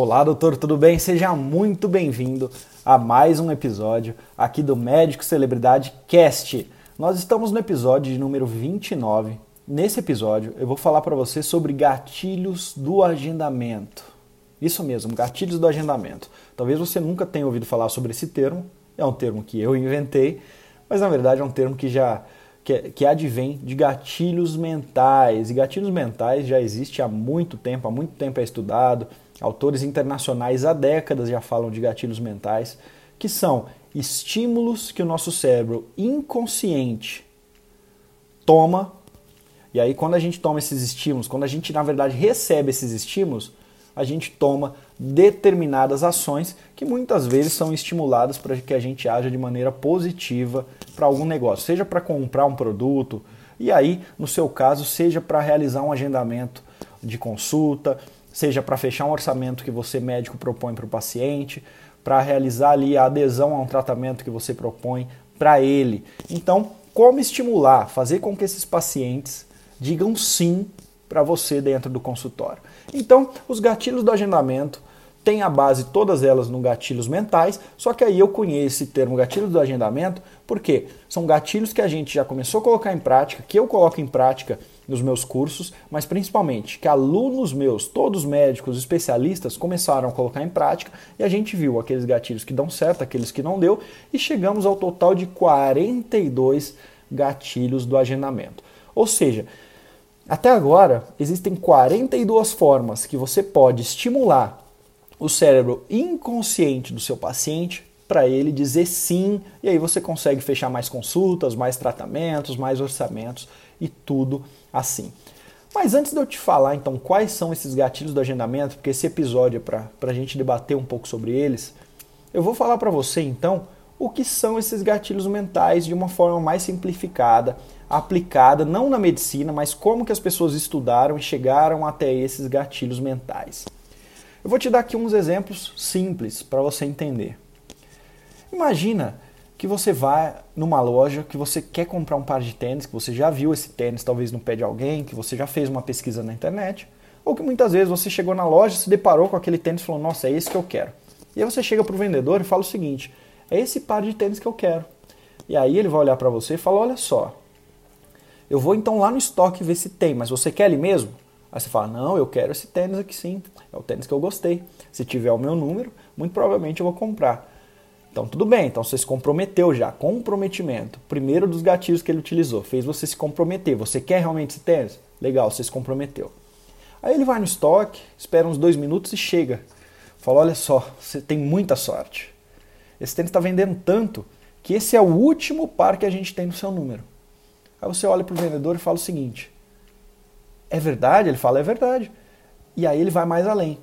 Olá, doutor, tudo bem? Seja muito bem-vindo a mais um episódio aqui do Médico Celebridade Cast. Nós estamos no episódio de número 29. Nesse episódio, eu vou falar para você sobre gatilhos do agendamento. Isso mesmo, gatilhos do agendamento. Talvez você nunca tenha ouvido falar sobre esse termo, é um termo que eu inventei, mas na verdade é um termo que já que, que advém de gatilhos mentais. E gatilhos mentais já existe há muito tempo, há muito tempo é estudado. Autores internacionais há décadas já falam de gatilhos mentais, que são estímulos que o nosso cérebro inconsciente toma. E aí, quando a gente toma esses estímulos, quando a gente na verdade recebe esses estímulos, a gente toma determinadas ações que muitas vezes são estimuladas para que a gente haja de maneira positiva para algum negócio, seja para comprar um produto, e aí, no seu caso, seja para realizar um agendamento de consulta, seja para fechar um orçamento que você médico propõe para o paciente, para realizar ali a adesão a um tratamento que você propõe para ele. Então, como estimular, fazer com que esses pacientes digam sim para você dentro do consultório. Então, os gatilhos do agendamento têm a base todas elas no gatilhos mentais, só que aí eu conheço esse termo gatilhos do agendamento, porque são gatilhos que a gente já começou a colocar em prática, que eu coloco em prática nos meus cursos, mas principalmente que alunos meus, todos médicos, especialistas, começaram a colocar em prática e a gente viu aqueles gatilhos que dão certo, aqueles que não deu, e chegamos ao total de 42 gatilhos do agendamento. Ou seja, até agora, existem 42 formas que você pode estimular o cérebro inconsciente do seu paciente para ele dizer sim, e aí você consegue fechar mais consultas, mais tratamentos, mais orçamentos e tudo assim. Mas antes de eu te falar então quais são esses gatilhos do agendamento, porque esse episódio é para a gente debater um pouco sobre eles, eu vou falar para você então o que são esses gatilhos mentais de uma forma mais simplificada aplicada não na medicina, mas como que as pessoas estudaram e chegaram até esses gatilhos mentais. Eu vou te dar aqui uns exemplos simples para você entender. Imagina que você vai numa loja, que você quer comprar um par de tênis, que você já viu esse tênis talvez no pé de alguém, que você já fez uma pesquisa na internet, ou que muitas vezes você chegou na loja, se deparou com aquele tênis e falou: "Nossa, é esse que eu quero". E aí você chega para o vendedor e fala o seguinte: "É esse par de tênis que eu quero". E aí ele vai olhar para você e fala: "Olha só, eu vou então lá no estoque ver se tem, mas você quer ele mesmo? Aí você fala, não, eu quero esse tênis aqui sim, é o tênis que eu gostei. Se tiver o meu número, muito provavelmente eu vou comprar. Então tudo bem, então você se comprometeu já, comprometimento. Primeiro dos gatilhos que ele utilizou, fez você se comprometer. Você quer realmente esse tênis? Legal, você se comprometeu. Aí ele vai no estoque, espera uns dois minutos e chega. Fala, olha só, você tem muita sorte. Esse tênis está vendendo tanto que esse é o último par que a gente tem no seu número. Aí você olha para o vendedor e fala o seguinte: é verdade? Ele fala: é verdade. E aí ele vai mais além.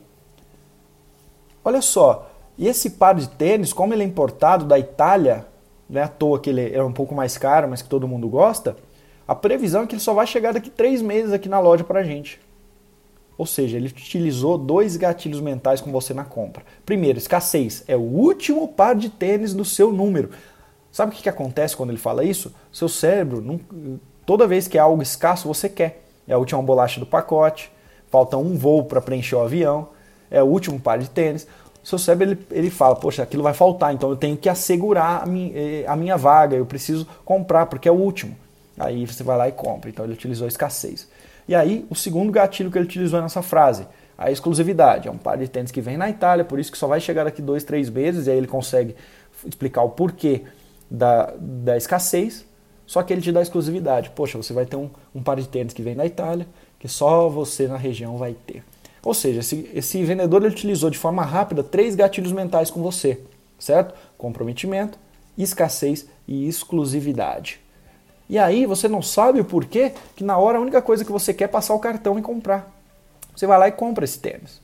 Olha só, e esse par de tênis, como ele é importado da Itália, não é à toa que ele é um pouco mais caro, mas que todo mundo gosta, a previsão é que ele só vai chegar daqui três meses aqui na loja para a gente. Ou seja, ele utilizou dois gatilhos mentais com você na compra. Primeiro, escassez. É o último par de tênis do seu número. Sabe o que, que acontece quando ele fala isso? Seu cérebro, toda vez que é algo escasso, você quer. É a última bolacha do pacote, falta um voo para preencher o avião, é o último par de tênis. Seu cérebro ele, ele fala, poxa, aquilo vai faltar, então eu tenho que assegurar a minha, eh, a minha vaga, eu preciso comprar porque é o último. Aí você vai lá e compra. Então ele utilizou a escassez. E aí, o segundo gatilho que ele utilizou nessa frase, a exclusividade. É um par de tênis que vem na Itália, por isso que só vai chegar daqui dois, três meses, e aí ele consegue explicar o porquê da, da escassez, só que ele te dá exclusividade. Poxa, você vai ter um, um par de tênis que vem da Itália, que só você na região vai ter. Ou seja, esse, esse vendedor utilizou de forma rápida três gatilhos mentais com você, certo? Comprometimento, escassez e exclusividade. E aí você não sabe o porquê que na hora a única coisa que você quer é passar o cartão e comprar. Você vai lá e compra esse tênis.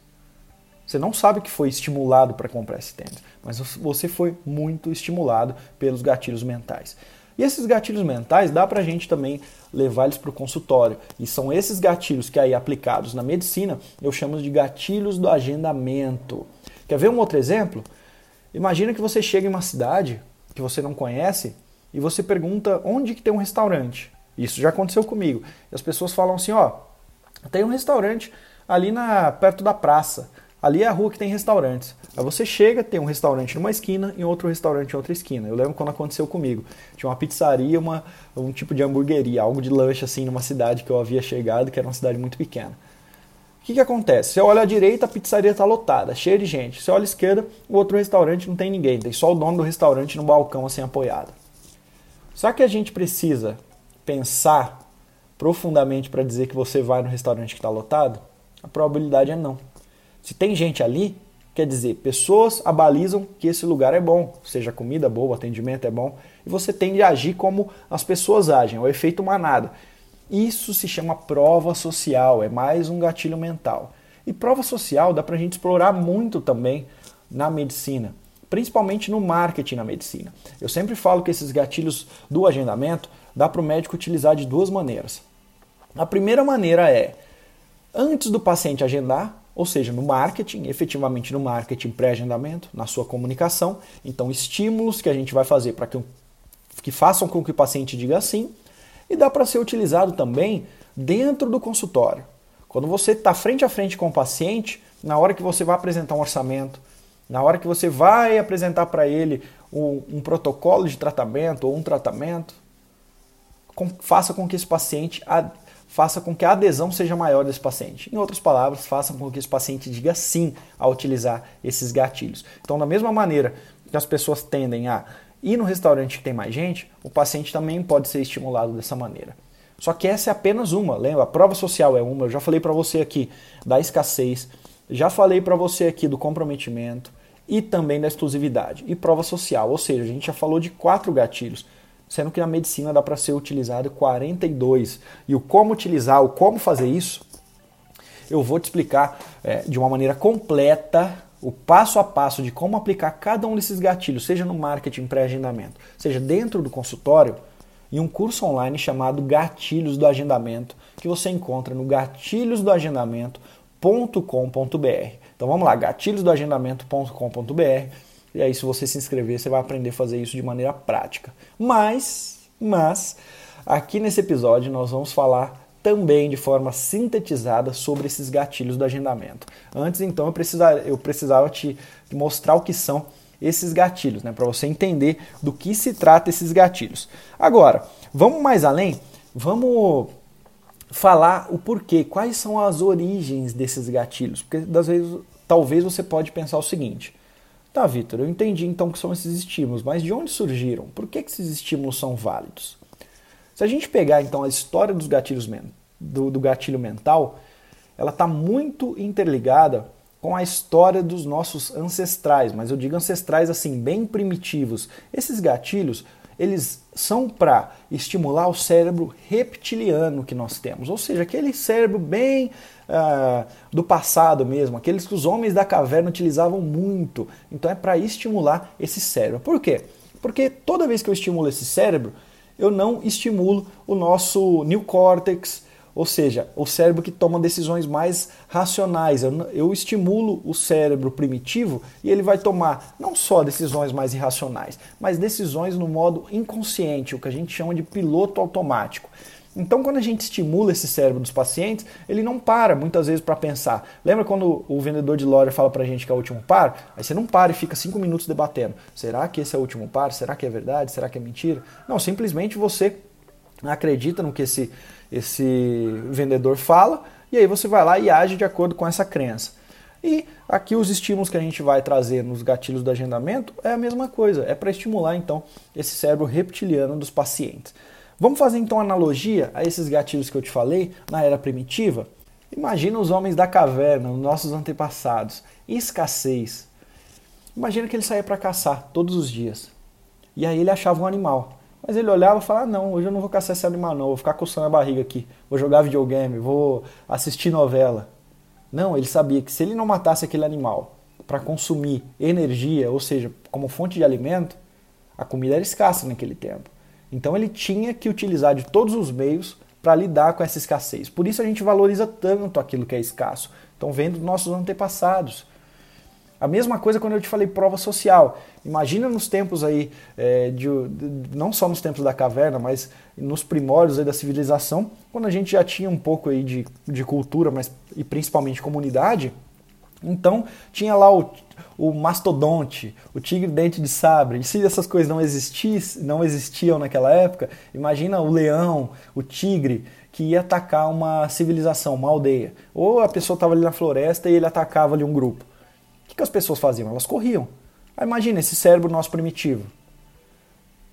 Você não sabe que foi estimulado para comprar esse tênis, mas você foi muito estimulado pelos gatilhos mentais. Esses gatilhos mentais dá para a gente também levar eles para o consultório. E são esses gatilhos que aí aplicados na medicina eu chamo de gatilhos do agendamento. Quer ver um outro exemplo? Imagina que você chega em uma cidade que você não conhece e você pergunta onde que tem um restaurante. Isso já aconteceu comigo. E as pessoas falam assim, ó, tem um restaurante ali na perto da praça. Ali é a rua que tem restaurantes. Aí você chega, tem um restaurante numa esquina e outro restaurante em outra esquina. Eu lembro quando aconteceu comigo. Tinha uma pizzaria, uma, um tipo de hamburgueria, algo de lanche assim numa cidade que eu havia chegado, que era uma cidade muito pequena. O que, que acontece? Você olha à direita, a pizzaria está lotada, cheia de gente. Você olha à esquerda, o outro restaurante não tem ninguém, tem só o dono do restaurante no balcão assim apoiado. Só que a gente precisa pensar profundamente para dizer que você vai no restaurante que está lotado? A probabilidade é não. Se tem gente ali, quer dizer, pessoas abalizam que esse lugar é bom, seja comida boa, atendimento é bom, e você tende a agir como as pessoas agem, é o efeito manada. Isso se chama prova social, é mais um gatilho mental. E prova social dá para a gente explorar muito também na medicina, principalmente no marketing na medicina. Eu sempre falo que esses gatilhos do agendamento dá para o médico utilizar de duas maneiras. A primeira maneira é, antes do paciente agendar, ou seja, no marketing, efetivamente no marketing pré-agendamento, na sua comunicação. Então, estímulos que a gente vai fazer para que, que façam com que o paciente diga sim. E dá para ser utilizado também dentro do consultório. Quando você está frente a frente com o paciente, na hora que você vai apresentar um orçamento, na hora que você vai apresentar para ele um, um, protocolo de tratamento ou um tratamento, com, faça com que esse paciente faça com que a adesão seja maior desse paciente. Em outras palavras, faça com que esse paciente diga sim a utilizar esses gatilhos. Então, da mesma maneira que as pessoas tendem a ir no restaurante que tem mais gente, o paciente também pode ser estimulado dessa maneira. Só que essa é apenas uma, lembra? A prova social é uma. Eu já falei para você aqui da escassez, já falei para você aqui do comprometimento e também da exclusividade e prova social. Ou seja, a gente já falou de quatro gatilhos sendo que na medicina dá para ser utilizado 42. E o como utilizar, o como fazer isso, eu vou te explicar é, de uma maneira completa o passo a passo de como aplicar cada um desses gatilhos, seja no marketing pré-agendamento, seja dentro do consultório, em um curso online chamado Gatilhos do Agendamento, que você encontra no gatilhosdoagendamento.com.br. Então vamos lá, gatilhosdoagendamento.com.br e aí, se você se inscrever, você vai aprender a fazer isso de maneira prática. Mas, mas, aqui nesse episódio nós vamos falar também de forma sintetizada sobre esses gatilhos do agendamento. Antes, então, eu precisava, eu precisava te mostrar o que são esses gatilhos, né, para você entender do que se trata esses gatilhos. Agora, vamos mais além? Vamos falar o porquê, quais são as origens desses gatilhos, porque das vezes talvez você pode pensar o seguinte: Tá, Vitor, eu entendi então que são esses estímulos, mas de onde surgiram? Por que, que esses estímulos são válidos? Se a gente pegar então a história dos gatilhos do, do gatilho mental, ela está muito interligada com a história dos nossos ancestrais, mas eu digo ancestrais assim, bem primitivos. Esses gatilhos, eles são para estimular o cérebro reptiliano que nós temos, ou seja, aquele cérebro bem uh, do passado mesmo, aqueles que os homens da caverna utilizavam muito. Então é para estimular esse cérebro. Por quê? Porque toda vez que eu estimulo esse cérebro, eu não estimulo o nosso neocórtex, ou seja, o cérebro que toma decisões mais racionais. Eu, eu, estimulo o cérebro primitivo e ele vai tomar não só decisões mais irracionais, mas decisões no modo inconsciente, o que a gente chama de piloto automático. Então, quando a gente estimula esse cérebro dos pacientes, ele não para muitas vezes para pensar. Lembra quando o vendedor de loja fala para a gente que é o último par? Aí você não para e fica cinco minutos debatendo. Será que esse é o último par? Será que é verdade? Será que é mentira? Não, simplesmente você acredita no que esse, esse vendedor fala e aí você vai lá e age de acordo com essa crença. E aqui os estímulos que a gente vai trazer nos gatilhos do agendamento é a mesma coisa, é para estimular então esse cérebro reptiliano dos pacientes. Vamos fazer então analogia a esses gatilhos que eu te falei na era primitiva? Imagina os homens da caverna, os nossos antepassados, escassez. Imagina que ele saía para caçar todos os dias. E aí ele achava um animal. Mas ele olhava e falava: ah, não, hoje eu não vou caçar esse animal, não, vou ficar coçando a barriga aqui, vou jogar videogame, vou assistir novela. Não, ele sabia que se ele não matasse aquele animal para consumir energia, ou seja, como fonte de alimento, a comida era escassa naquele tempo. Então ele tinha que utilizar de todos os meios para lidar com essa escassez. Por isso a gente valoriza tanto aquilo que é escasso. Então vem dos nossos antepassados. A mesma coisa quando eu te falei prova social. Imagina nos tempos aí, é, de, de, não só nos tempos da caverna, mas nos primórdios da civilização, quando a gente já tinha um pouco aí de, de cultura, mas e principalmente comunidade, Então, tinha lá o, o mastodonte, o tigre dente de sabre. E se essas coisas não, existissem, não existiam naquela época, imagina o leão, o tigre, que ia atacar uma civilização, uma aldeia. Ou a pessoa estava ali na floresta e ele atacava ali um grupo. O que, que as pessoas faziam? Elas corriam. Aí imagina esse cérebro nosso primitivo.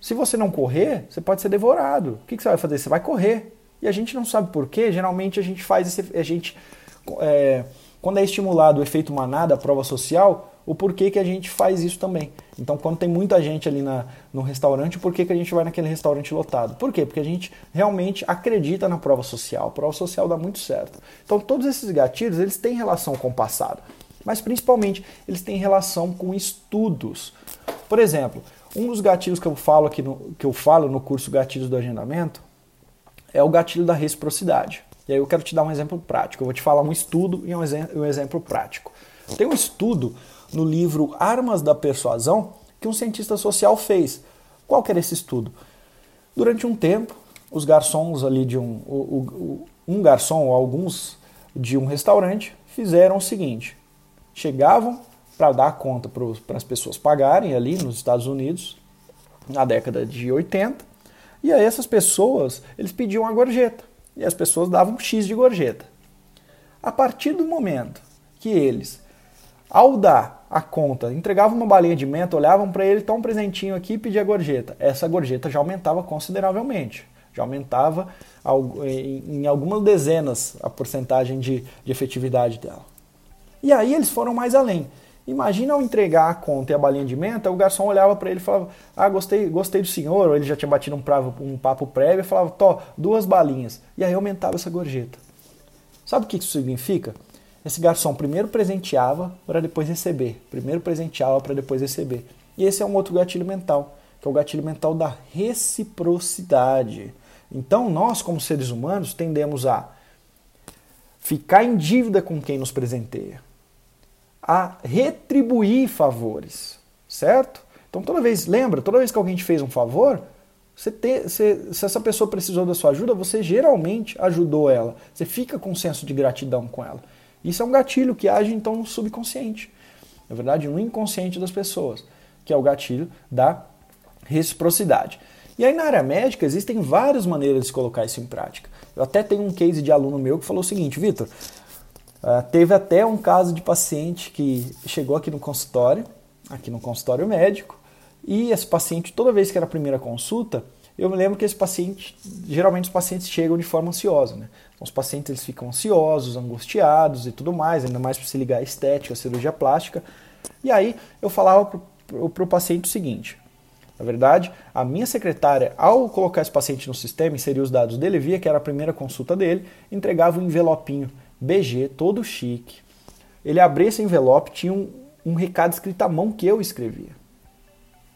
Se você não correr, você pode ser devorado. O que, que você vai fazer? Você vai correr. E a gente não sabe por quê. Geralmente a gente faz esse. A gente, é, quando é estimulado o efeito manada, a prova social, o porquê que a gente faz isso também. Então, quando tem muita gente ali na, no restaurante, por que, que a gente vai naquele restaurante lotado? Por quê? Porque a gente realmente acredita na prova social. A prova social dá muito certo. Então, todos esses gatilhos, eles têm relação com o passado. Mas, principalmente, eles têm relação com estudos. Por exemplo, um dos gatilhos que eu falo aqui no, que eu falo no curso Gatilhos do Agendamento é o gatilho da reciprocidade. E aí eu quero te dar um exemplo prático. Eu vou te falar um estudo e um, um exemplo prático. Tem um estudo no livro Armas da Persuasão que um cientista social fez. Qual que era esse estudo? Durante um tempo, os garçons ali de um, o, o, um garçom ou alguns de um restaurante fizeram o seguinte: chegavam para dar conta para as pessoas pagarem ali nos Estados Unidos na década de 80, e aí essas pessoas eles pediam a gorjeta e as pessoas davam X de gorjeta. A partir do momento que eles ao dar a conta, entregavam uma balinha de menta, olhavam para ele, toma um presentinho aqui e pedia gorjeta. Essa gorjeta já aumentava consideravelmente. Já aumentava em algumas dezenas a porcentagem de, de efetividade dela. E aí eles foram mais além. Imagina ao entregar a conta e a balinha de menta, o garçom olhava para ele e falava: Ah, gostei, gostei do senhor, ou ele já tinha batido um, pravo, um papo prévio e falava: Tó, duas balinhas. E aí aumentava essa gorjeta. Sabe o que isso significa? Esse garçom primeiro presenteava para depois receber. Primeiro presenteava para depois receber. E esse é um outro gatilho mental, que é o gatilho mental da reciprocidade. Então, nós, como seres humanos, tendemos a ficar em dívida com quem nos presenteia, a retribuir favores, certo? Então, toda vez, lembra, toda vez que alguém te fez um favor, você ter, você, se essa pessoa precisou da sua ajuda, você geralmente ajudou ela. Você fica com um senso de gratidão com ela. Isso é um gatilho que age então no subconsciente, na verdade, no inconsciente das pessoas, que é o gatilho da reciprocidade. E aí na área médica existem várias maneiras de se colocar isso em prática. Eu até tenho um case de aluno meu que falou o seguinte, Vitor, uh, teve até um caso de paciente que chegou aqui no consultório, aqui no consultório médico, e esse paciente, toda vez que era a primeira consulta, eu me lembro que esse paciente, geralmente os pacientes chegam de forma ansiosa, né? Então, os pacientes eles ficam ansiosos, angustiados e tudo mais, ainda mais para se ligar à estética, à cirurgia plástica. E aí eu falava para o paciente o seguinte: na verdade, a minha secretária, ao colocar esse paciente no sistema, inserir os dados dele, via que era a primeira consulta dele, entregava um envelopinho BG, todo chique. Ele abria esse envelope, tinha um, um recado escrito à mão que eu escrevia.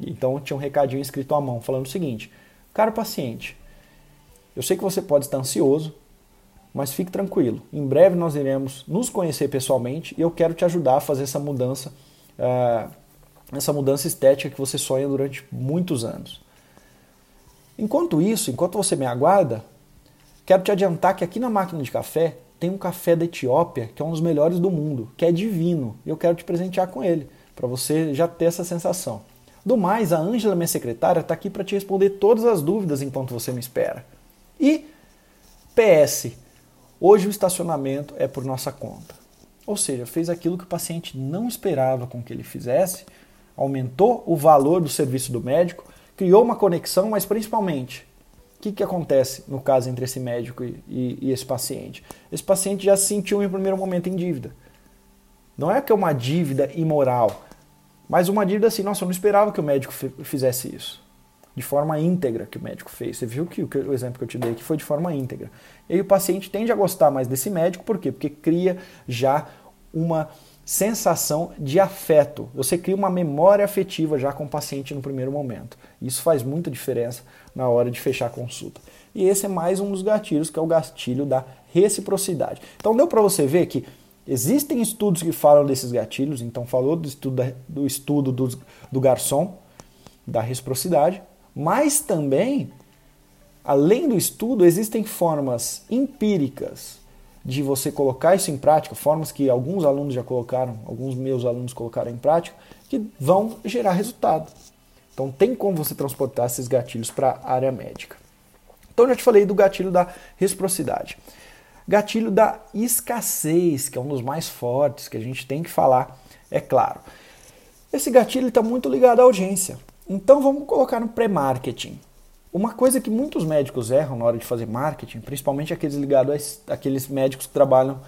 Então tinha um recadinho escrito à mão, falando o seguinte: Caro paciente, eu sei que você pode estar ansioso, mas fique tranquilo. Em breve nós iremos nos conhecer pessoalmente e eu quero te ajudar a fazer essa mudança, uh, essa mudança estética que você sonha durante muitos anos. Enquanto isso, enquanto você me aguarda, quero te adiantar que aqui na máquina de café tem um café da Etiópia que é um dos melhores do mundo, que é divino. E eu quero te presentear com ele, para você já ter essa sensação. Do mais, a Ângela, minha secretária, está aqui para te responder todas as dúvidas enquanto você me espera. E PS, hoje o estacionamento é por nossa conta. Ou seja, fez aquilo que o paciente não esperava com que ele fizesse, aumentou o valor do serviço do médico, criou uma conexão, mas principalmente, o que, que acontece no caso entre esse médico e, e, e esse paciente? Esse paciente já se sentiu em primeiro momento em dívida. Não é que é uma dívida imoral, mas uma dívida assim, nossa, eu não esperava que o médico fizesse isso. De forma íntegra que o médico fez. Você viu que o exemplo que eu te dei aqui foi de forma íntegra. E aí o paciente tende a gostar mais desse médico, por quê? Porque cria já uma sensação de afeto. Você cria uma memória afetiva já com o paciente no primeiro momento. Isso faz muita diferença na hora de fechar a consulta. E esse é mais um dos gatilhos, que é o gatilho da reciprocidade. Então deu para você ver que Existem estudos que falam desses gatilhos, então falou do estudo, do, estudo do, do garçom, da reciprocidade, mas também, além do estudo, existem formas empíricas de você colocar isso em prática, formas que alguns alunos já colocaram, alguns meus alunos colocaram em prática, que vão gerar resultado. Então tem como você transportar esses gatilhos para a área médica. Então já te falei do gatilho da reciprocidade. Gatilho da escassez, que é um dos mais fortes que a gente tem que falar, é claro. Esse gatilho está muito ligado à audiência. Então vamos colocar no pré-marketing. Uma coisa que muitos médicos erram na hora de fazer marketing, principalmente aqueles ligados a, aqueles médicos que trabalham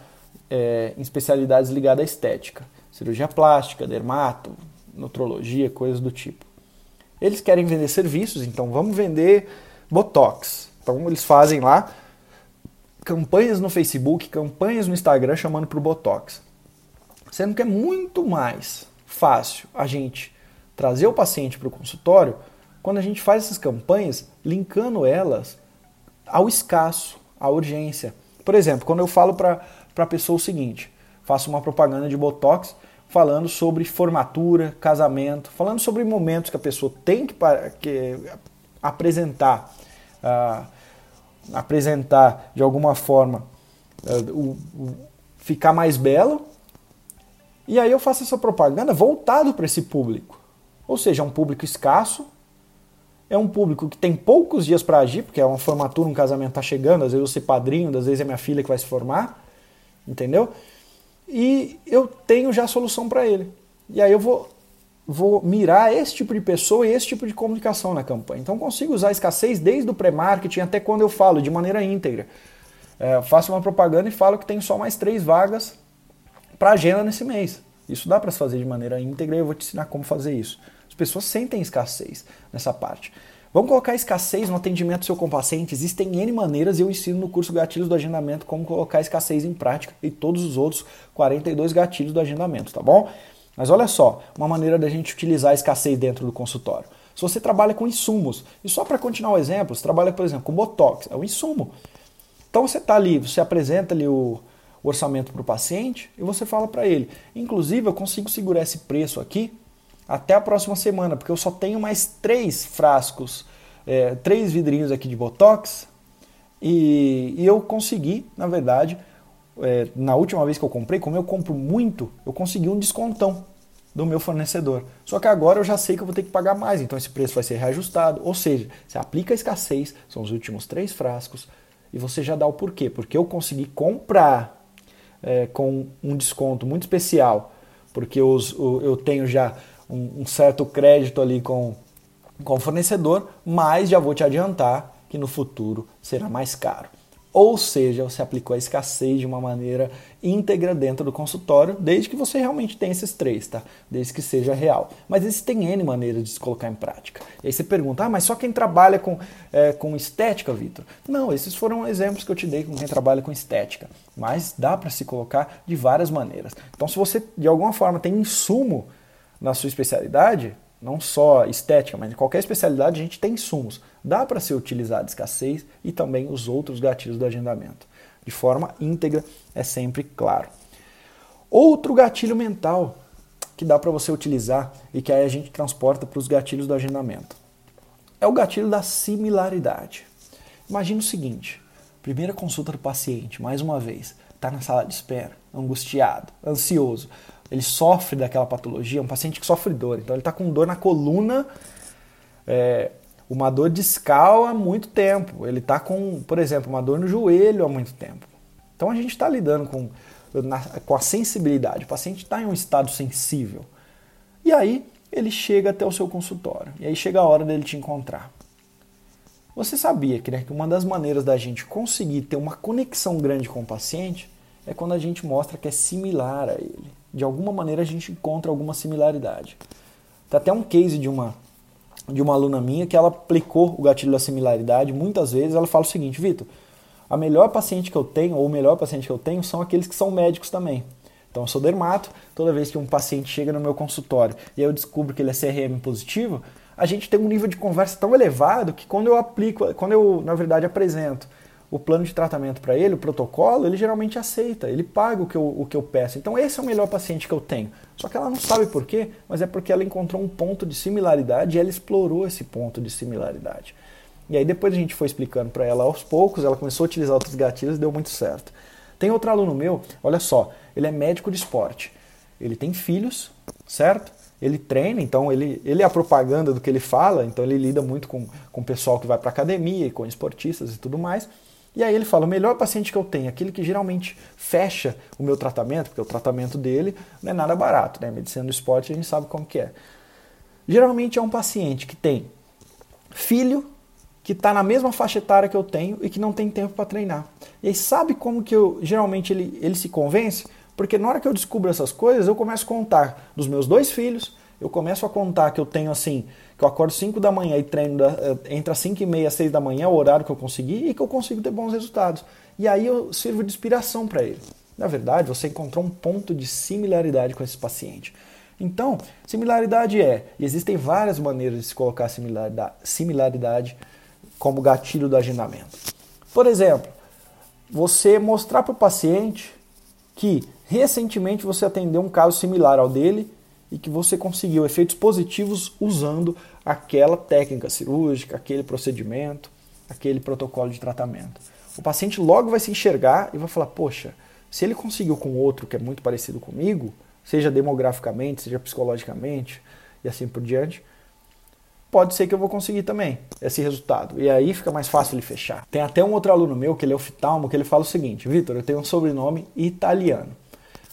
é, em especialidades ligadas à estética, cirurgia plástica, dermato, nutrologia, coisas do tipo. Eles querem vender serviços, então vamos vender botox. Então eles fazem lá campanhas no Facebook, campanhas no Instagram chamando para o botox. Sendo que é muito mais fácil a gente trazer o paciente para o consultório quando a gente faz essas campanhas linkando elas ao escasso, à urgência. Por exemplo, quando eu falo para a pessoa o seguinte, faço uma propaganda de Botox falando sobre formatura, casamento, falando sobre momentos que a pessoa tem que, que apresentar, uh, apresentar de alguma forma, uh, o, o, ficar mais belo. E aí eu faço essa propaganda voltado para esse público. Ou seja, é um público escasso, é um público que tem poucos dias para agir, porque é uma formatura, um casamento está chegando, às vezes eu ser padrinho, às vezes é minha filha que vai se formar, entendeu? E eu tenho já a solução para ele. E aí eu vou, vou mirar esse tipo de pessoa e esse tipo de comunicação na campanha. Então consigo usar a escassez desde o pré-marketing até quando eu falo de maneira íntegra. É, faço uma propaganda e falo que tem só mais três vagas para agenda nesse mês. Isso dá para fazer de maneira íntegra e eu vou te ensinar como fazer isso. As pessoas sentem escassez nessa parte. Vamos colocar escassez no atendimento seu com paciente. Existem N maneiras e eu ensino no curso Gatilhos do Agendamento como colocar escassez em prática e todos os outros 42 gatilhos do agendamento, tá bom? Mas olha só, uma maneira da gente utilizar a escassez dentro do consultório. Se você trabalha com insumos, e só para continuar o exemplo, você trabalha, por exemplo, com Botox, é um insumo. Então você está ali, você apresenta ali o orçamento para o paciente e você fala para ele, inclusive eu consigo segurar esse preço aqui até a próxima semana, porque eu só tenho mais três frascos, é, três vidrinhos aqui de Botox e, e eu consegui, na verdade, é, na última vez que eu comprei, como eu compro muito, eu consegui um descontão do meu fornecedor. Só que agora eu já sei que eu vou ter que pagar mais, então esse preço vai ser reajustado. Ou seja, você aplica a escassez, são os últimos três frascos, e você já dá o porquê. Porque eu consegui comprar é, com um desconto muito especial, porque os, o, eu tenho já um, um certo crédito ali com, com o fornecedor, mas já vou te adiantar que no futuro será mais caro. Ou seja, você aplicou a escassez de uma maneira íntegra dentro do consultório, desde que você realmente tenha esses três, tá? Desde que seja real. Mas existem N maneiras de se colocar em prática. E aí você pergunta, ah, mas só quem trabalha com, é, com estética, Vitor? Não, esses foram exemplos que eu te dei com quem trabalha com estética. Mas dá para se colocar de várias maneiras. Então, se você de alguma forma tem insumo na sua especialidade, não só estética, mas em qualquer especialidade a gente tem insumos. Dá para ser utilizado escassez e também os outros gatilhos do agendamento. De forma íntegra, é sempre claro. Outro gatilho mental que dá para você utilizar e que aí a gente transporta para os gatilhos do agendamento é o gatilho da similaridade. Imagina o seguinte: primeira consulta do paciente, mais uma vez, está na sala de espera, angustiado, ansioso ele sofre daquela patologia, um paciente que sofre dor. Então ele está com dor na coluna, é, uma dor discal há muito tempo. Ele está com, por exemplo, uma dor no joelho há muito tempo. Então a gente está lidando com, na, com a sensibilidade. O paciente está em um estado sensível. E aí ele chega até o seu consultório. E aí chega a hora dele te encontrar. Você sabia né, que uma das maneiras da gente conseguir ter uma conexão grande com o paciente é quando a gente mostra que é similar a ele de alguma maneira a gente encontra alguma similaridade. Tem até um case de uma de uma aluna minha que ela aplicou o gatilho da similaridade. Muitas vezes ela fala o seguinte, Vitor, a melhor paciente que eu tenho, ou o melhor paciente que eu tenho, são aqueles que são médicos também. Então eu sou dermato, toda vez que um paciente chega no meu consultório e eu descubro que ele é CRM positivo, a gente tem um nível de conversa tão elevado que quando eu aplico, quando eu, na verdade, apresento o plano de tratamento para ele, o protocolo, ele geralmente aceita, ele paga o que, eu, o que eu peço. Então esse é o melhor paciente que eu tenho. Só que ela não sabe por quê, mas é porque ela encontrou um ponto de similaridade e ela explorou esse ponto de similaridade. E aí depois a gente foi explicando para ela aos poucos, ela começou a utilizar outros gatilhos e deu muito certo. Tem outro aluno meu, olha só, ele é médico de esporte. Ele tem filhos, certo? Ele treina, então ele, ele é a propaganda do que ele fala, então ele lida muito com, com o pessoal que vai para academia, com esportistas e tudo mais. E aí ele fala: o melhor paciente que eu tenho, aquele que geralmente fecha o meu tratamento, porque o tratamento dele não é nada barato, né? Medicina do esporte a gente sabe como que é. Geralmente é um paciente que tem filho que está na mesma faixa etária que eu tenho e que não tem tempo para treinar. E aí sabe como que eu geralmente ele, ele se convence? Porque na hora que eu descubro essas coisas, eu começo a contar dos meus dois filhos, eu começo a contar que eu tenho assim, que eu acordo 5 da manhã e treino da, entre as 5 e meia e 6 da manhã, é o horário que eu consegui, e que eu consigo ter bons resultados. E aí eu sirvo de inspiração para ele. Na verdade, você encontrou um ponto de similaridade com esse paciente. Então, similaridade é, e existem várias maneiras de se colocar similaridade, similaridade como gatilho do agendamento. Por exemplo, você mostrar para o paciente que recentemente você atendeu um caso similar ao dele e que você conseguiu efeitos positivos usando aquela técnica cirúrgica, aquele procedimento, aquele protocolo de tratamento. O paciente logo vai se enxergar e vai falar: Poxa, se ele conseguiu com outro que é muito parecido comigo, seja demograficamente, seja psicologicamente e assim por diante, pode ser que eu vou conseguir também esse resultado. E aí fica mais fácil ele fechar. Tem até um outro aluno meu, que ele é oftalmo, que ele fala o seguinte: Vitor, eu tenho um sobrenome italiano.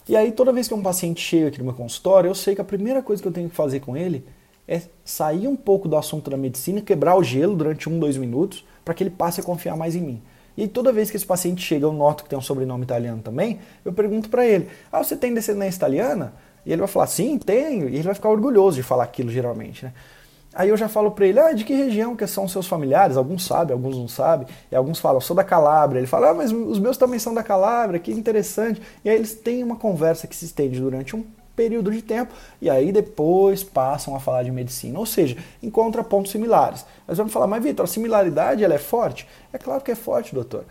E aí, toda vez que um paciente chega aqui no meu consultório, eu sei que a primeira coisa que eu tenho que fazer com ele é sair um pouco do assunto da medicina, quebrar o gelo durante um, dois minutos, para que ele passe a confiar mais em mim. E toda vez que esse paciente chega, eu noto que tem um sobrenome italiano também, eu pergunto para ele: Ah, você tem descendência italiana? E ele vai falar: Sim, tenho. E ele vai ficar orgulhoso de falar aquilo, geralmente, né? Aí eu já falo para ele, ah, de que região que são seus familiares? Alguns sabem, alguns não sabem. E alguns falam, sou da Calábria. Ele fala, ah, mas os meus também são da Calábria, que interessante. E aí eles têm uma conversa que se estende durante um período de tempo e aí depois passam a falar de medicina. Ou seja, encontra pontos similares. Mas vamos falar, mas Vitor, a similaridade ela é forte? É claro que é forte, doutor.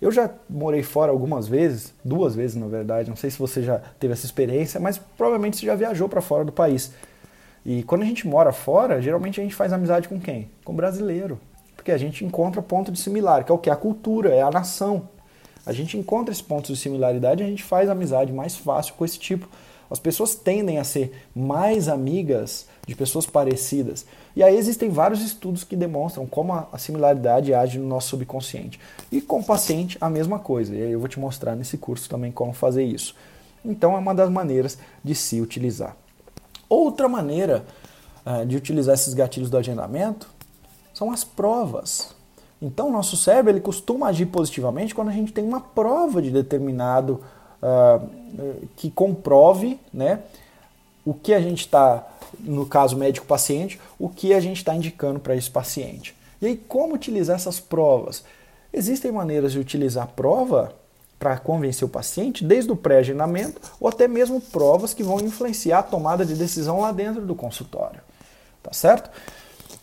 Eu já morei fora algumas vezes, duas vezes na verdade, não sei se você já teve essa experiência, mas provavelmente você já viajou para fora do país. E quando a gente mora fora, geralmente a gente faz amizade com quem? Com brasileiro. Porque a gente encontra ponto de similar, que é o que? A cultura, é a nação. A gente encontra esses pontos de similaridade e a gente faz amizade mais fácil com esse tipo. As pessoas tendem a ser mais amigas de pessoas parecidas. E aí existem vários estudos que demonstram como a similaridade age no nosso subconsciente. E com o paciente, a mesma coisa. E aí eu vou te mostrar nesse curso também como fazer isso. Então é uma das maneiras de se utilizar. Outra maneira uh, de utilizar esses gatilhos do agendamento são as provas. Então, nosso cérebro ele costuma agir positivamente quando a gente tem uma prova de determinado uh, que comprove né, o que a gente está, no caso médico-paciente, o que a gente está indicando para esse paciente. E aí, como utilizar essas provas? Existem maneiras de utilizar prova para convencer o paciente, desde o pré-agendamento ou até mesmo provas que vão influenciar a tomada de decisão lá dentro do consultório. Tá certo?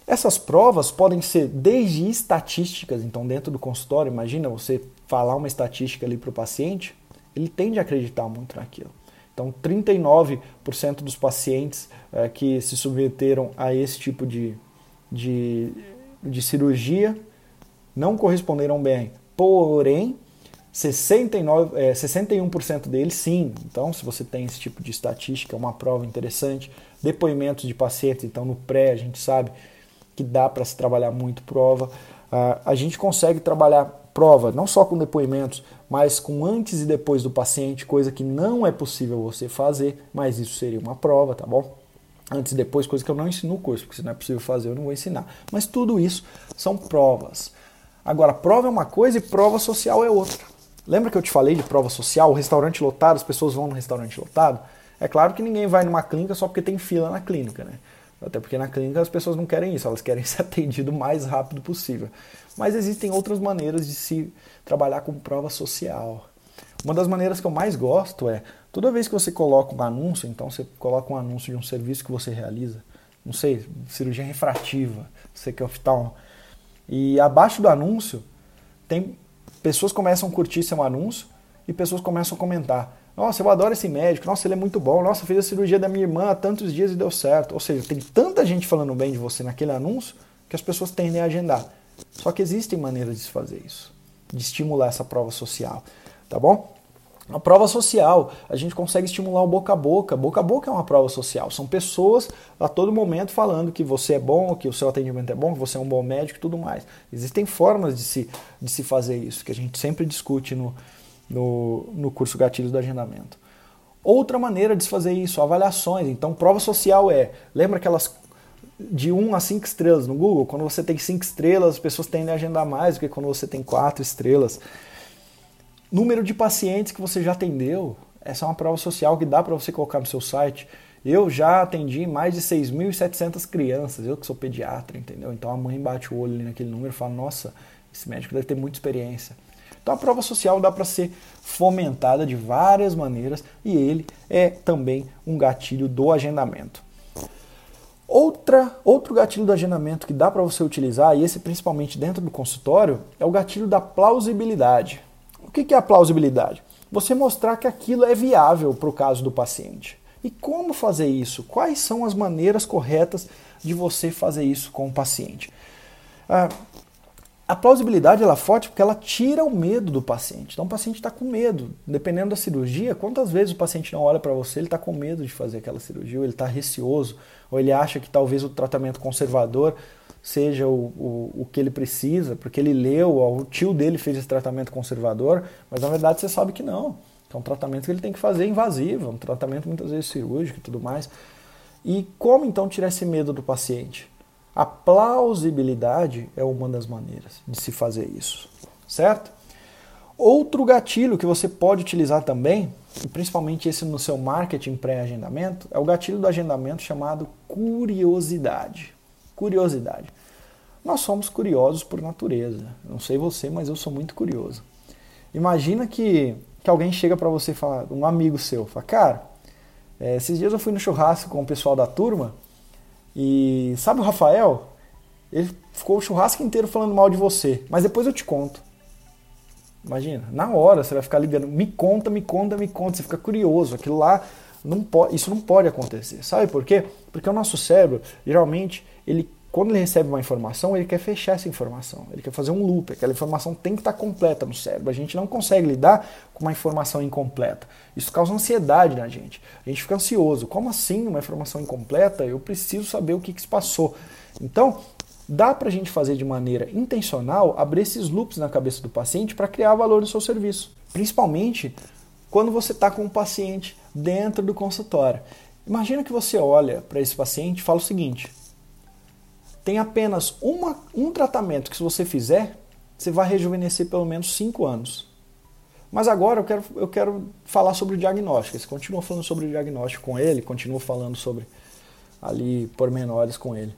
Essas provas podem ser desde estatísticas, então dentro do consultório, imagina você falar uma estatística ali para o paciente, ele tende a acreditar muito naquilo. Então, 39% dos pacientes é, que se submeteram a esse tipo de, de, de cirurgia não corresponderam bem. Porém, 69, é, 61% deles sim. Então, se você tem esse tipo de estatística, é uma prova interessante. Depoimentos de pacientes, então no pré a gente sabe que dá para se trabalhar muito prova. Uh, a gente consegue trabalhar prova não só com depoimentos, mas com antes e depois do paciente, coisa que não é possível você fazer, mas isso seria uma prova, tá bom? Antes e depois, coisa que eu não ensino no curso, porque se não é possível fazer, eu não vou ensinar. Mas tudo isso são provas. Agora, prova é uma coisa e prova social é outra. Lembra que eu te falei de prova social, o restaurante lotado, as pessoas vão no restaurante lotado? É claro que ninguém vai numa clínica só porque tem fila na clínica, né? Até porque na clínica as pessoas não querem isso, elas querem ser atendido o mais rápido possível. Mas existem outras maneiras de se trabalhar com prova social. Uma das maneiras que eu mais gosto é, toda vez que você coloca um anúncio, então você coloca um anúncio de um serviço que você realiza, não sei, cirurgia refrativa, você que é oftalmo, e abaixo do anúncio tem pessoas começam a curtir seu anúncio e pessoas começam a comentar. Nossa, eu adoro esse médico, nossa, ele é muito bom, nossa, fiz a cirurgia da minha irmã há tantos dias e deu certo. Ou seja, tem tanta gente falando bem de você naquele anúncio que as pessoas tendem a agendar. Só que existem maneiras de se fazer isso, de estimular essa prova social, tá bom? A prova social, a gente consegue estimular o boca a boca. Boca a boca é uma prova social. São pessoas a todo momento falando que você é bom, que o seu atendimento é bom, que você é um bom médico e tudo mais. Existem formas de se, de se fazer isso, que a gente sempre discute no, no, no curso Gatilhos do Agendamento. Outra maneira de se fazer isso, avaliações. Então, prova social é, lembra aquelas de 1 a 5 estrelas no Google? Quando você tem 5 estrelas, as pessoas tendem a agendar mais do que quando você tem 4 estrelas. Número de pacientes que você já atendeu. Essa é uma prova social que dá para você colocar no seu site. Eu já atendi mais de 6.700 crianças, eu que sou pediatra, entendeu? Então a mãe bate o olho ali naquele número e fala: nossa, esse médico deve ter muita experiência. Então a prova social dá para ser fomentada de várias maneiras e ele é também um gatilho do agendamento. Outra, outro gatilho do agendamento que dá para você utilizar, e esse principalmente dentro do consultório, é o gatilho da plausibilidade. O que é a plausibilidade? Você mostrar que aquilo é viável para o caso do paciente. E como fazer isso? Quais são as maneiras corretas de você fazer isso com o paciente? Ah, a plausibilidade ela é forte porque ela tira o medo do paciente. Então o paciente está com medo. Dependendo da cirurgia, quantas vezes o paciente não olha para você, ele está com medo de fazer aquela cirurgia, ou ele está receoso, ou ele acha que talvez o tratamento conservador seja o, o, o que ele precisa, porque ele leu, o tio dele fez esse tratamento conservador, mas na verdade você sabe que não. É um tratamento que ele tem que fazer invasivo, um tratamento muitas vezes cirúrgico e tudo mais. E como então tirar esse medo do paciente? A plausibilidade é uma das maneiras de se fazer isso, certo? Outro gatilho que você pode utilizar também, e principalmente esse no seu marketing pré-agendamento, é o gatilho do agendamento chamado curiosidade curiosidade. Nós somos curiosos por natureza. Não sei você, mas eu sou muito curioso. Imagina que, que alguém chega para você e fala, um amigo seu, fala, cara, é, esses dias eu fui no churrasco com o pessoal da turma e sabe o Rafael? Ele ficou o churrasco inteiro falando mal de você, mas depois eu te conto. Imagina, na hora você vai ficar ligando, me conta, me conta, me conta, você fica curioso. Aquilo lá não pode, isso não pode acontecer. Sabe por quê? Porque o nosso cérebro, geralmente, ele quando ele recebe uma informação, ele quer fechar essa informação, ele quer fazer um loop, aquela informação tem que estar completa no cérebro. A gente não consegue lidar com uma informação incompleta. Isso causa ansiedade na gente. A gente fica ansioso. Como assim uma informação incompleta? Eu preciso saber o que, que se passou. Então, dá para a gente fazer de maneira intencional, abrir esses loops na cabeça do paciente para criar valor no seu serviço. Principalmente quando você está com o paciente dentro do consultório. Imagina que você olha para esse paciente e fala o seguinte: tem apenas uma, um tratamento que se você fizer, você vai rejuvenescer pelo menos 5 anos. Mas agora eu quero, eu quero falar sobre o diagnóstico. Você continua falando sobre o diagnóstico com ele, continua falando sobre ali pormenores com ele.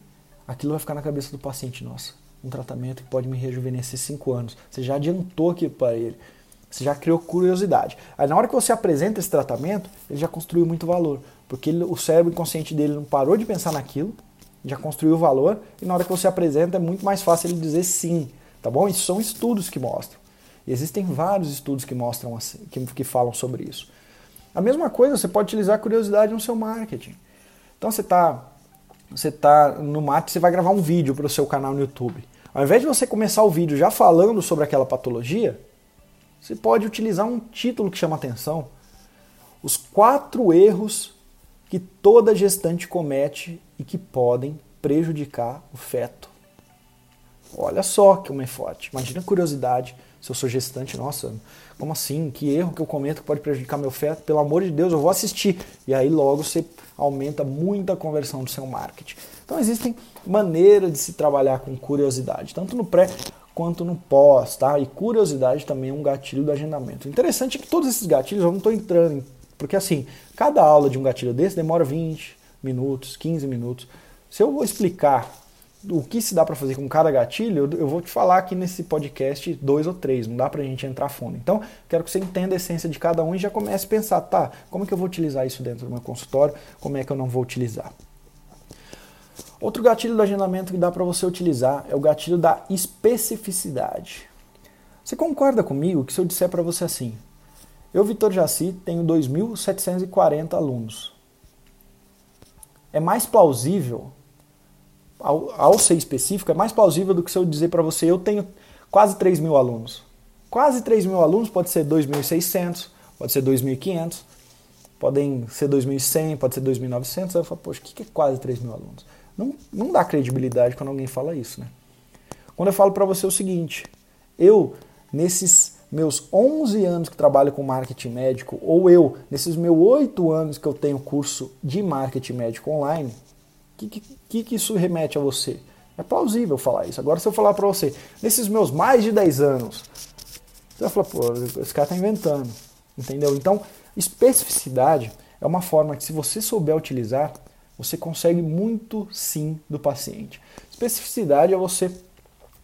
Aquilo vai ficar na cabeça do paciente, nossa, um tratamento que pode me rejuvenescer 5 anos. Você já adiantou aquilo para ele. Você já criou curiosidade. Aí na hora que você apresenta esse tratamento, ele já construiu muito valor. Porque ele, o cérebro inconsciente dele não parou de pensar naquilo, já construiu valor e na hora que você apresenta é muito mais fácil ele dizer sim, tá bom? Isso são estudos que mostram. E existem vários estudos que mostram assim, que, que falam sobre isso. A mesma coisa, você pode utilizar a curiosidade no seu marketing. Então você está você tá no mate, você vai gravar um vídeo para o seu canal no YouTube. Ao invés de você começar o vídeo já falando sobre aquela patologia, você pode utilizar um título que chama atenção. Os quatro erros que toda gestante comete e que podem prejudicar o feto. Olha só que uma forte. Imagina a curiosidade. Se eu sou gestante, nossa, como assim? Que erro que eu cometo que pode prejudicar meu feto? Pelo amor de Deus, eu vou assistir. E aí logo você aumenta muito a conversão do seu marketing. Então existem maneiras de se trabalhar com curiosidade, tanto no pré quanto no pós, tá? E curiosidade também é um gatilho do agendamento. Interessante é que todos esses gatilhos eu não estou entrando em porque assim, cada aula de um gatilho desse demora 20 minutos, 15 minutos. Se eu vou explicar o que se dá para fazer com cada gatilho, eu vou te falar aqui nesse podcast dois ou três, não dá para a gente entrar fundo. Então, quero que você entenda a essência de cada um e já comece a pensar, tá, como é que eu vou utilizar isso dentro do meu consultório, como é que eu não vou utilizar. Outro gatilho do agendamento que dá para você utilizar é o gatilho da especificidade. Você concorda comigo que se eu disser para você assim, eu, Vitor Jaci, tenho 2.740 alunos. É mais plausível, ao, ao, ser específico, é mais plausível do que se eu dizer para você, eu tenho quase 3 mil alunos. Quase 3 mil alunos pode ser 2.600, pode ser 2.500, podem ser 2.100, pode ser 2.900. Aí eu falo, poxa, o que é quase 3 mil alunos? Não, não dá credibilidade quando alguém fala isso, né? Quando eu falo para você o seguinte, eu, nesses meus 11 anos que trabalho com marketing médico, ou eu, nesses meus 8 anos que eu tenho curso de marketing médico online, o que, que, que isso remete a você? É plausível falar isso. Agora, se eu falar para você, nesses meus mais de 10 anos, você vai falar, pô, esse cara está inventando. Entendeu? Então, especificidade é uma forma que, se você souber utilizar, você consegue muito sim do paciente. Especificidade é você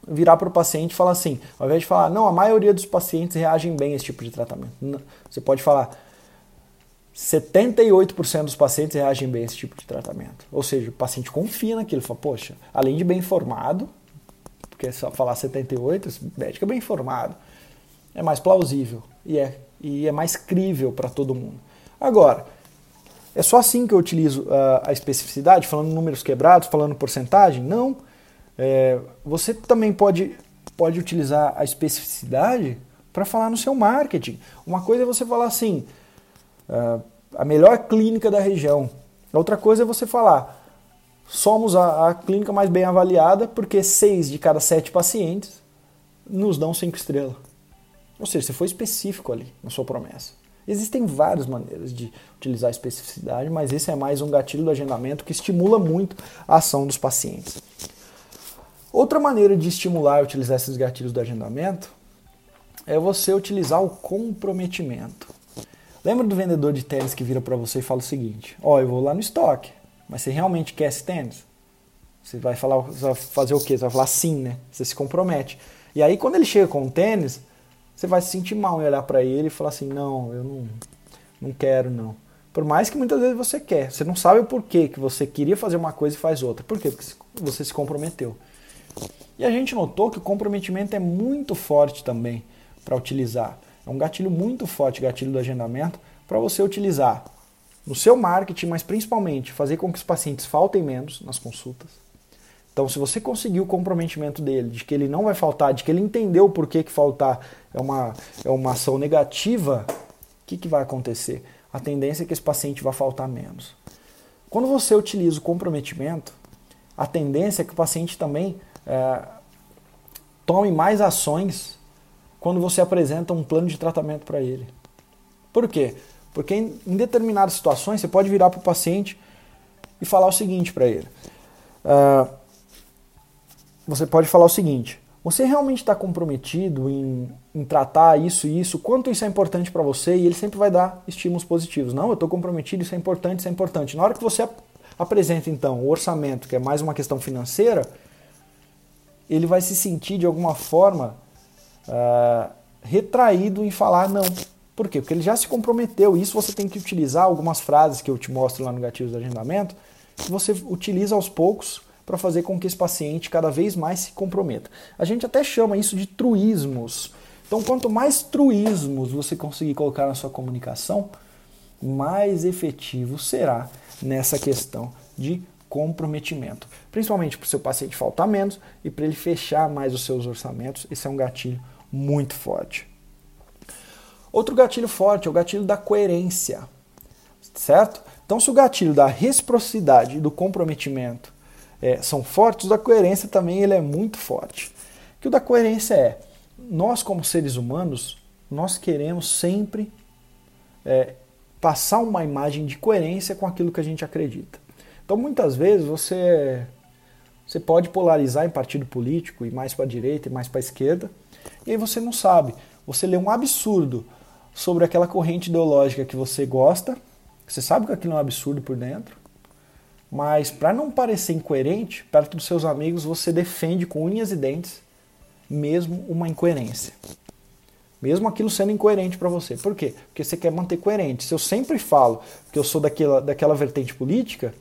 virar para o paciente e falar assim, ao invés de falar, não, a maioria dos pacientes reagem bem a esse tipo de tratamento. Não. Você pode falar, 78% dos pacientes reagem bem a esse tipo de tratamento. Ou seja, o paciente confia naquilo, fala, poxa, além de bem informado, porque só falar 78, esse médico é bem informado, é mais plausível e é, e é mais crível para todo mundo. Agora, é só assim que eu utilizo uh, a especificidade, falando números quebrados, falando porcentagem? Não. É, você também pode, pode utilizar a especificidade para falar no seu marketing. Uma coisa é você falar assim, uh, a melhor clínica da região. Outra coisa é você falar, somos a, a clínica mais bem avaliada porque seis de cada sete pacientes nos dão cinco estrelas. Ou seja, você foi específico ali na sua promessa. Existem várias maneiras de utilizar a especificidade, mas esse é mais um gatilho do agendamento que estimula muito a ação dos pacientes. Outra maneira de estimular e utilizar esses gatilhos do agendamento é você utilizar o comprometimento. Lembra do vendedor de tênis que vira para você e fala o seguinte: Ó, oh, eu vou lá no estoque, mas você realmente quer esse tênis? Você vai falar, você vai fazer o quê? Você vai falar sim, né? Você se compromete. E aí quando ele chega com o tênis, você vai se sentir mal em olhar para ele e falar assim: não, eu não, não quero, não. Por mais que muitas vezes você quer, você não sabe o porquê que você queria fazer uma coisa e faz outra. Por quê? Porque você se comprometeu. E a gente notou que o comprometimento é muito forte também para utilizar. É um gatilho muito forte, gatilho do agendamento, para você utilizar no seu marketing, mas principalmente fazer com que os pacientes faltem menos nas consultas. Então, se você conseguir o comprometimento dele, de que ele não vai faltar, de que ele entendeu o porquê que faltar é uma, é uma ação negativa, o que, que vai acontecer? A tendência é que esse paciente vai faltar menos. Quando você utiliza o comprometimento, a tendência é que o paciente também é, tome mais ações quando você apresenta um plano de tratamento para ele. Por quê? Porque em, em, determinadas situações você pode virar para o paciente e falar o seguinte para ele. Uh, você pode falar o seguinte: você realmente está comprometido em, em, tratar isso e isso? Quanto isso é importante para você? E ele sempre vai dar estímulos positivos. Não, eu estou comprometido, isso é importante, isso é importante. Na hora que você apresenta então o orçamento, que é mais uma questão financeira, ele vai se sentir de alguma forma uh, retraído em falar não. Por quê? Porque ele já se comprometeu. Isso você tem que utilizar algumas frases que eu te mostro lá no Gatilhos do Agendamento, que você utiliza aos poucos para fazer com que esse paciente cada vez mais se comprometa. A gente até chama isso de truísmos. Então, quanto mais truísmos você conseguir colocar na sua comunicação, mais efetivo será nessa questão de comprometimento. Principalmente para o seu paciente faltar menos e para ele fechar mais os seus orçamentos. Esse é um gatilho muito forte. Outro gatilho forte é o gatilho da coerência, certo? Então, se o gatilho da reciprocidade e do comprometimento é, são fortes, o da coerência também ele é muito forte. Que o da coerência é, nós como seres humanos, nós queremos sempre é, passar uma imagem de coerência com aquilo que a gente acredita. Então, muitas vezes você você pode polarizar em partido político e mais para a direita e mais para a esquerda, e aí você não sabe. Você lê um absurdo sobre aquela corrente ideológica que você gosta, você sabe que aquilo é um absurdo por dentro, mas para não parecer incoerente, perto dos seus amigos você defende com unhas e dentes mesmo uma incoerência. Mesmo aquilo sendo incoerente para você. Por quê? Porque você quer manter coerente. Se eu sempre falo que eu sou daquela, daquela vertente política,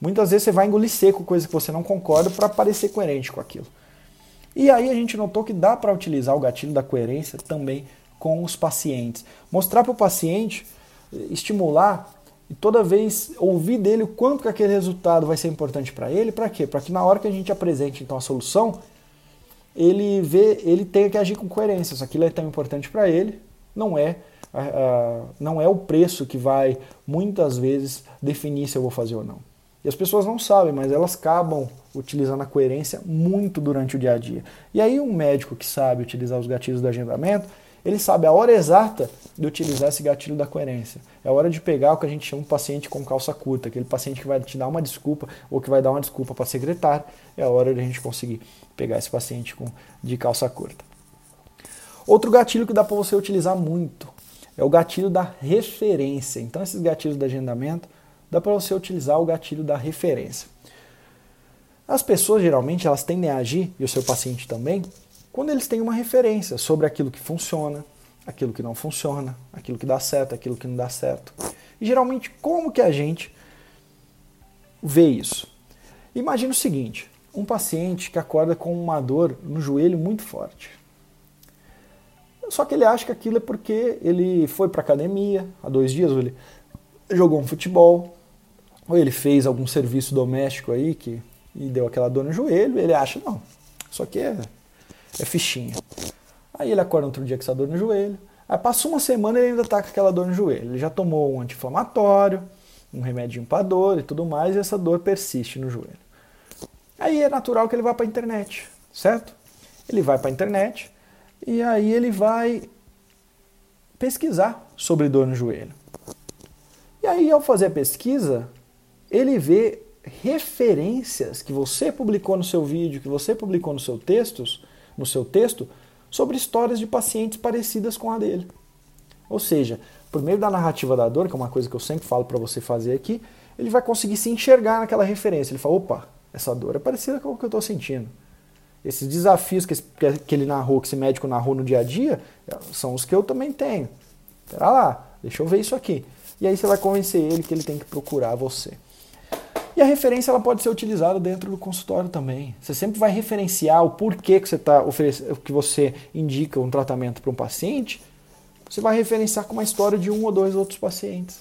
muitas vezes você vai engolir seco coisa que você não concorda para parecer coerente com aquilo. E aí a gente notou que dá para utilizar o gatilho da coerência também com os pacientes. Mostrar para o paciente, estimular e toda vez ouvir dele o quanto que aquele resultado vai ser importante para ele, para quê? Para que na hora que a gente apresente então a solução, ele vê, ele tenha que agir com coerência. Se aquilo é tão importante para ele, não é não é o preço que vai muitas vezes definir se eu vou fazer ou não. E as pessoas não sabem, mas elas acabam utilizando a coerência muito durante o dia a dia. E aí um médico que sabe utilizar os gatilhos do agendamento, ele sabe a hora exata de utilizar esse gatilho da coerência. É hora de pegar o que a gente chama de paciente com calça curta, aquele paciente que vai te dar uma desculpa ou que vai dar uma desculpa para a secretária. É a hora de a gente conseguir pegar esse paciente com, de calça curta. Outro gatilho que dá para você utilizar muito é o gatilho da referência. Então, esses gatilhos de agendamento, dá para você utilizar o gatilho da referência. As pessoas geralmente elas tendem a agir, e o seu paciente também, quando eles têm uma referência sobre aquilo que funciona, aquilo que não funciona, aquilo que dá certo, aquilo que não dá certo. E geralmente, como que a gente vê isso? Imagina o seguinte: um paciente que acorda com uma dor no joelho muito forte. Só que ele acha que aquilo é porque ele foi para academia há dois dias, ou ele jogou um futebol, ou ele fez algum serviço doméstico aí que e deu aquela dor no joelho, ele acha, não, isso aqui é, é fichinha. Aí ele acorda outro dia com essa dor no joelho, aí passa uma semana e ele ainda está com aquela dor no joelho. Ele já tomou um anti-inflamatório, um remédio para dor e tudo mais, e essa dor persiste no joelho. Aí é natural que ele vá para a internet, certo? Ele vai para a internet e aí ele vai pesquisar sobre dor no joelho. E aí, ao fazer a pesquisa, ele vê referências que você publicou no seu vídeo, que você publicou no seu textos, no seu texto, sobre histórias de pacientes parecidas com a dele. Ou seja, por meio da narrativa da dor, que é uma coisa que eu sempre falo para você fazer aqui, ele vai conseguir se enxergar naquela referência. Ele fala, opa, essa dor é parecida com o que eu estou sentindo. Esses desafios que, que ele narrou, que esse médico narrou no dia a dia, são os que eu também tenho. Espera lá, deixa eu ver isso aqui. E aí você vai convencer ele que ele tem que procurar você. E a referência ela pode ser utilizada dentro do consultório também. Você sempre vai referenciar o porquê que você está oferecendo, que você indica um tratamento para um paciente. Você vai referenciar com uma história de um ou dois outros pacientes.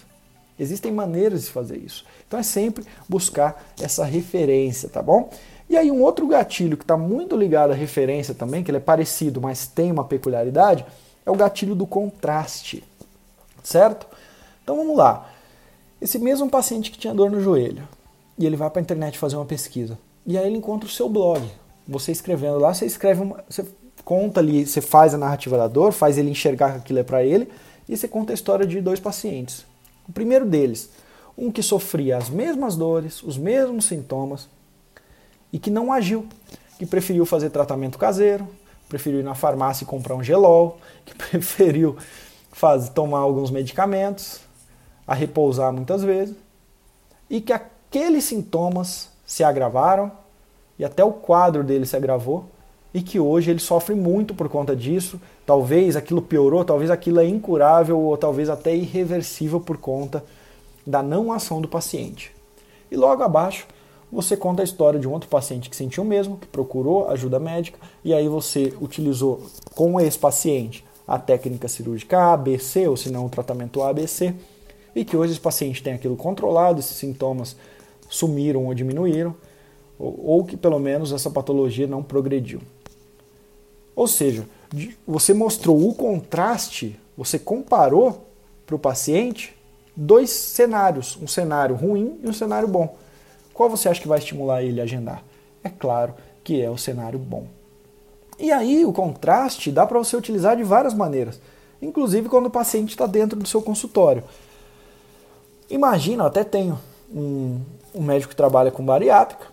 Existem maneiras de fazer isso. Então é sempre buscar essa referência, tá bom? E aí um outro gatilho que está muito ligado à referência também, que ele é parecido, mas tem uma peculiaridade, é o gatilho do contraste, certo? Então vamos lá. Esse mesmo paciente que tinha dor no joelho, e ele vai para a internet fazer uma pesquisa. E aí ele encontra o seu blog. Você escrevendo lá, você escreve uma, você conta ali, você faz a narrativa da dor, faz ele enxergar que aquilo é para ele, e você conta a história de dois pacientes. O primeiro deles, um que sofria as mesmas dores, os mesmos sintomas, e que não agiu, que preferiu fazer tratamento caseiro, preferiu ir na farmácia e comprar um gelol, que preferiu faz, tomar alguns medicamentos, a repousar muitas vezes, e que aqueles sintomas se agravaram e até o quadro dele se agravou e que hoje ele sofre muito por conta disso. Talvez aquilo piorou, talvez aquilo é incurável ou talvez até irreversível por conta da não ação do paciente. E logo abaixo você conta a história de um outro paciente que sentiu o mesmo, que procurou ajuda médica e aí você utilizou com esse paciente a técnica cirúrgica ABC ou se não o tratamento ABC e que hoje esse paciente tem aquilo controlado, esses sintomas sumiram ou diminuíram, ou, que pelo menos essa patologia não progrediu. Ou seja, você mostrou o contraste, você comparou para o paciente dois cenários, um cenário ruim e um cenário bom. Qual você acha que vai estimular ele a agendar? É claro que é o cenário bom. E aí o contraste dá para você utilizar de várias maneiras, inclusive quando o paciente está dentro do seu consultório. Imagina, eu até tenho um, um médico trabalha com bariátrica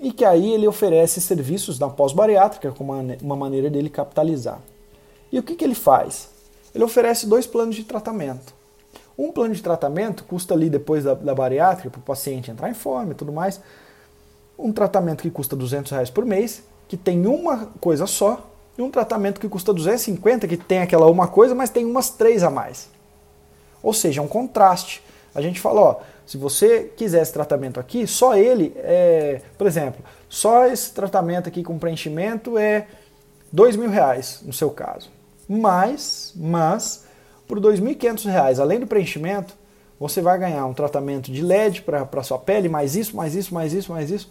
e que aí ele oferece serviços na pós-bariátrica como uma, uma maneira dele capitalizar. E o que, que ele faz? Ele oferece dois planos de tratamento. Um plano de tratamento custa ali depois da, da bariátrica, para o paciente entrar em forma e tudo mais, um tratamento que custa 200 reais por mês, que tem uma coisa só, e um tratamento que custa 250, que tem aquela uma coisa, mas tem umas três a mais. Ou seja, é um contraste. A gente fala, ó, se você quiser esse tratamento aqui, só ele é, por exemplo, só esse tratamento aqui com preenchimento é dois mil reais no seu caso. Mas, mas por R$ 2.500, além do preenchimento, você vai ganhar um tratamento de LED para sua pele, mais isso, mais isso, mais isso, mais isso.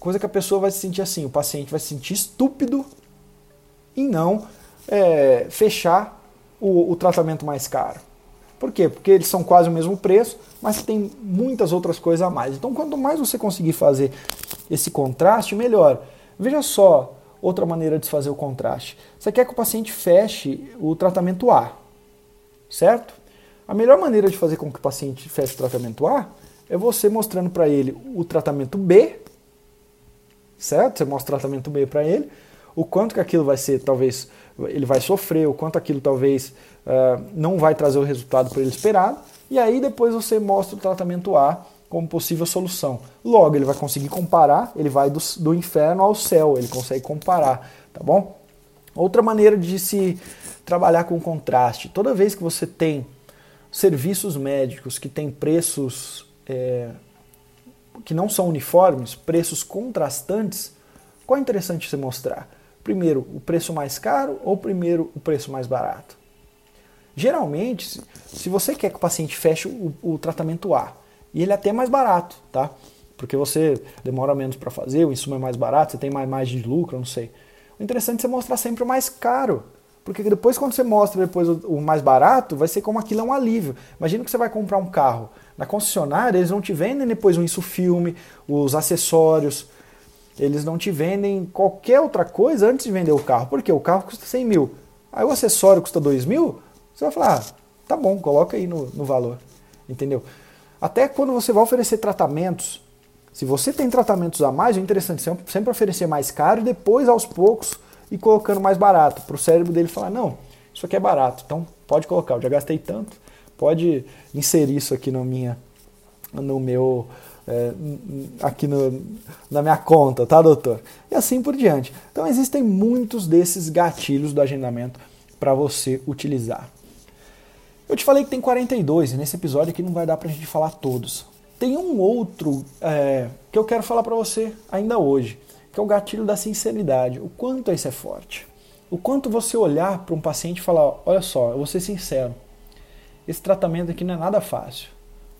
Coisa que a pessoa vai se sentir assim, o paciente vai se sentir estúpido e não é, fechar o, o tratamento mais caro? Por quê? Porque eles são quase o mesmo preço, mas tem muitas outras coisas a mais. Então, quanto mais você conseguir fazer esse contraste, melhor. Veja só outra maneira de fazer o contraste. Você quer que o paciente feche o tratamento A, certo? A melhor maneira de fazer com que o paciente feche o tratamento A é você mostrando para ele o tratamento B, certo? Você mostra o tratamento B para ele, o quanto que aquilo vai ser, talvez ele vai sofrer, o quanto aquilo talvez uh, não vai trazer o resultado para ele esperado, e aí depois você mostra o tratamento A como possível solução. Logo, ele vai conseguir comparar, ele vai do, do inferno ao céu, ele consegue comparar, tá bom? Outra maneira de se trabalhar com contraste, toda vez que você tem serviços médicos que têm preços é, que não são uniformes, preços contrastantes, qual é interessante você mostrar? Primeiro, o preço mais caro ou primeiro o preço mais barato? Geralmente, se você quer que o paciente feche o, o tratamento A e ele é até mais barato, tá? Porque você demora menos para fazer, o insumo é mais barato, você tem mais margem de lucro, não sei. O interessante é você mostrar sempre o mais caro. Porque depois, quando você mostra depois o, mais barato, vai ser como aquilo é um alívio. Imagina que você vai comprar um carro. Na concessionária, eles não te vendem depois o insufilme, os acessórios. Eles não te vendem qualquer outra coisa antes de vender o carro. Porque o carro custa 100 mil. Aí o acessório custa 2 mil, você vai falar, ah, tá bom, coloca aí no, no valor. Entendeu? Até quando você vai oferecer tratamentos, se você tem tratamentos a mais, é interessante sempre oferecer mais caro e depois, aos poucos, e colocando mais barato, para o cérebro dele falar, não, isso aqui é barato, então pode colocar, eu já gastei tanto, pode inserir isso aqui no, minha, no meu, é, aqui no, na minha conta, tá, doutor? E assim por diante. Então existem muitos desses gatilhos do agendamento para você utilizar. Eu te falei que tem 42 e nesse episódio aqui não vai dar para a gente falar todos. Tem um outro é, que eu quero falar para você ainda hoje que é o gatilho da sinceridade. O quanto isso é forte. O quanto você olhar para um paciente e falar: olha só, eu vou ser sincero, esse tratamento aqui não é nada fácil,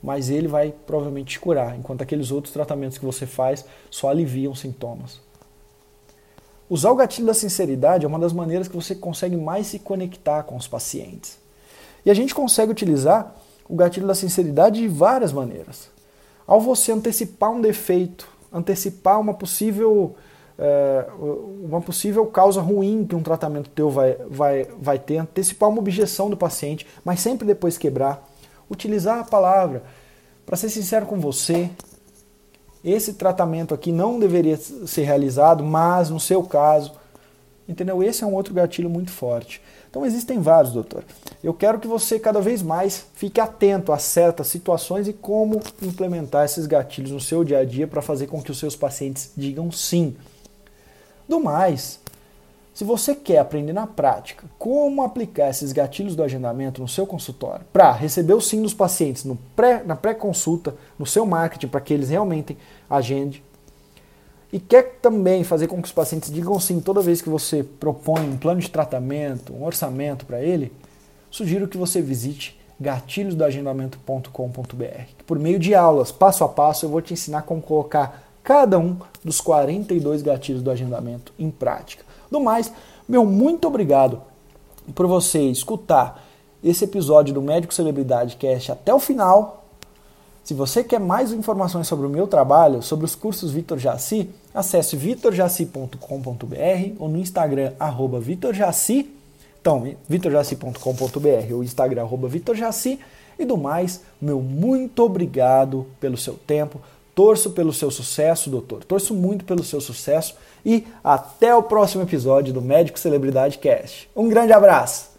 mas ele vai provavelmente te curar, enquanto aqueles outros tratamentos que você faz só aliviam sintomas. Usar o gatilho da sinceridade é uma das maneiras que você consegue mais se conectar com os pacientes. E a gente consegue utilizar o gatilho da sinceridade de várias maneiras. Ao você antecipar um defeito antecipar uma possível, é, uma possível causa ruim que um tratamento teu vai, vai, vai ter, antecipar uma objeção do paciente, mas sempre depois quebrar. Utilizar a palavra. Para ser sincero com você, esse tratamento aqui não deveria ser realizado, mas no seu caso, entendeu? Esse é um outro gatilho muito forte. Então existem vários, doutor. Eu quero que você cada vez mais fique atento a certas situações e como implementar esses gatilhos no seu dia a dia para fazer com que os seus pacientes digam sim. Do mais, se você quer aprender na prática como aplicar esses gatilhos do agendamento no seu consultório para receber o sim dos pacientes no pré, na pré-consulta, no seu marketing, para que eles realmente agendem, e quer também fazer com que os pacientes digam sim toda vez que você propõe um plano de tratamento, um orçamento para ele, sugiro que você visite gatilhosdoagendamento.com.br. Por meio de aulas, passo a passo, eu vou te ensinar como colocar cada um dos 42 gatilhos do agendamento em prática. Do mais, meu muito obrigado por você escutar esse episódio do Médico Celebridade Cast até o final se você quer mais informações sobre o meu trabalho, sobre os cursos Vitor Jaci, acesse vitorjaci.com.br ou no Instagram, arroba vitorjaci. Então, vitorjaci.com.br ou Instagram, arroba vitorjaci. E do mais, meu muito obrigado pelo seu tempo. Torço pelo seu sucesso, doutor. Torço muito pelo seu sucesso. E até o próximo episódio do Médico Celebridade Cast. Um grande abraço!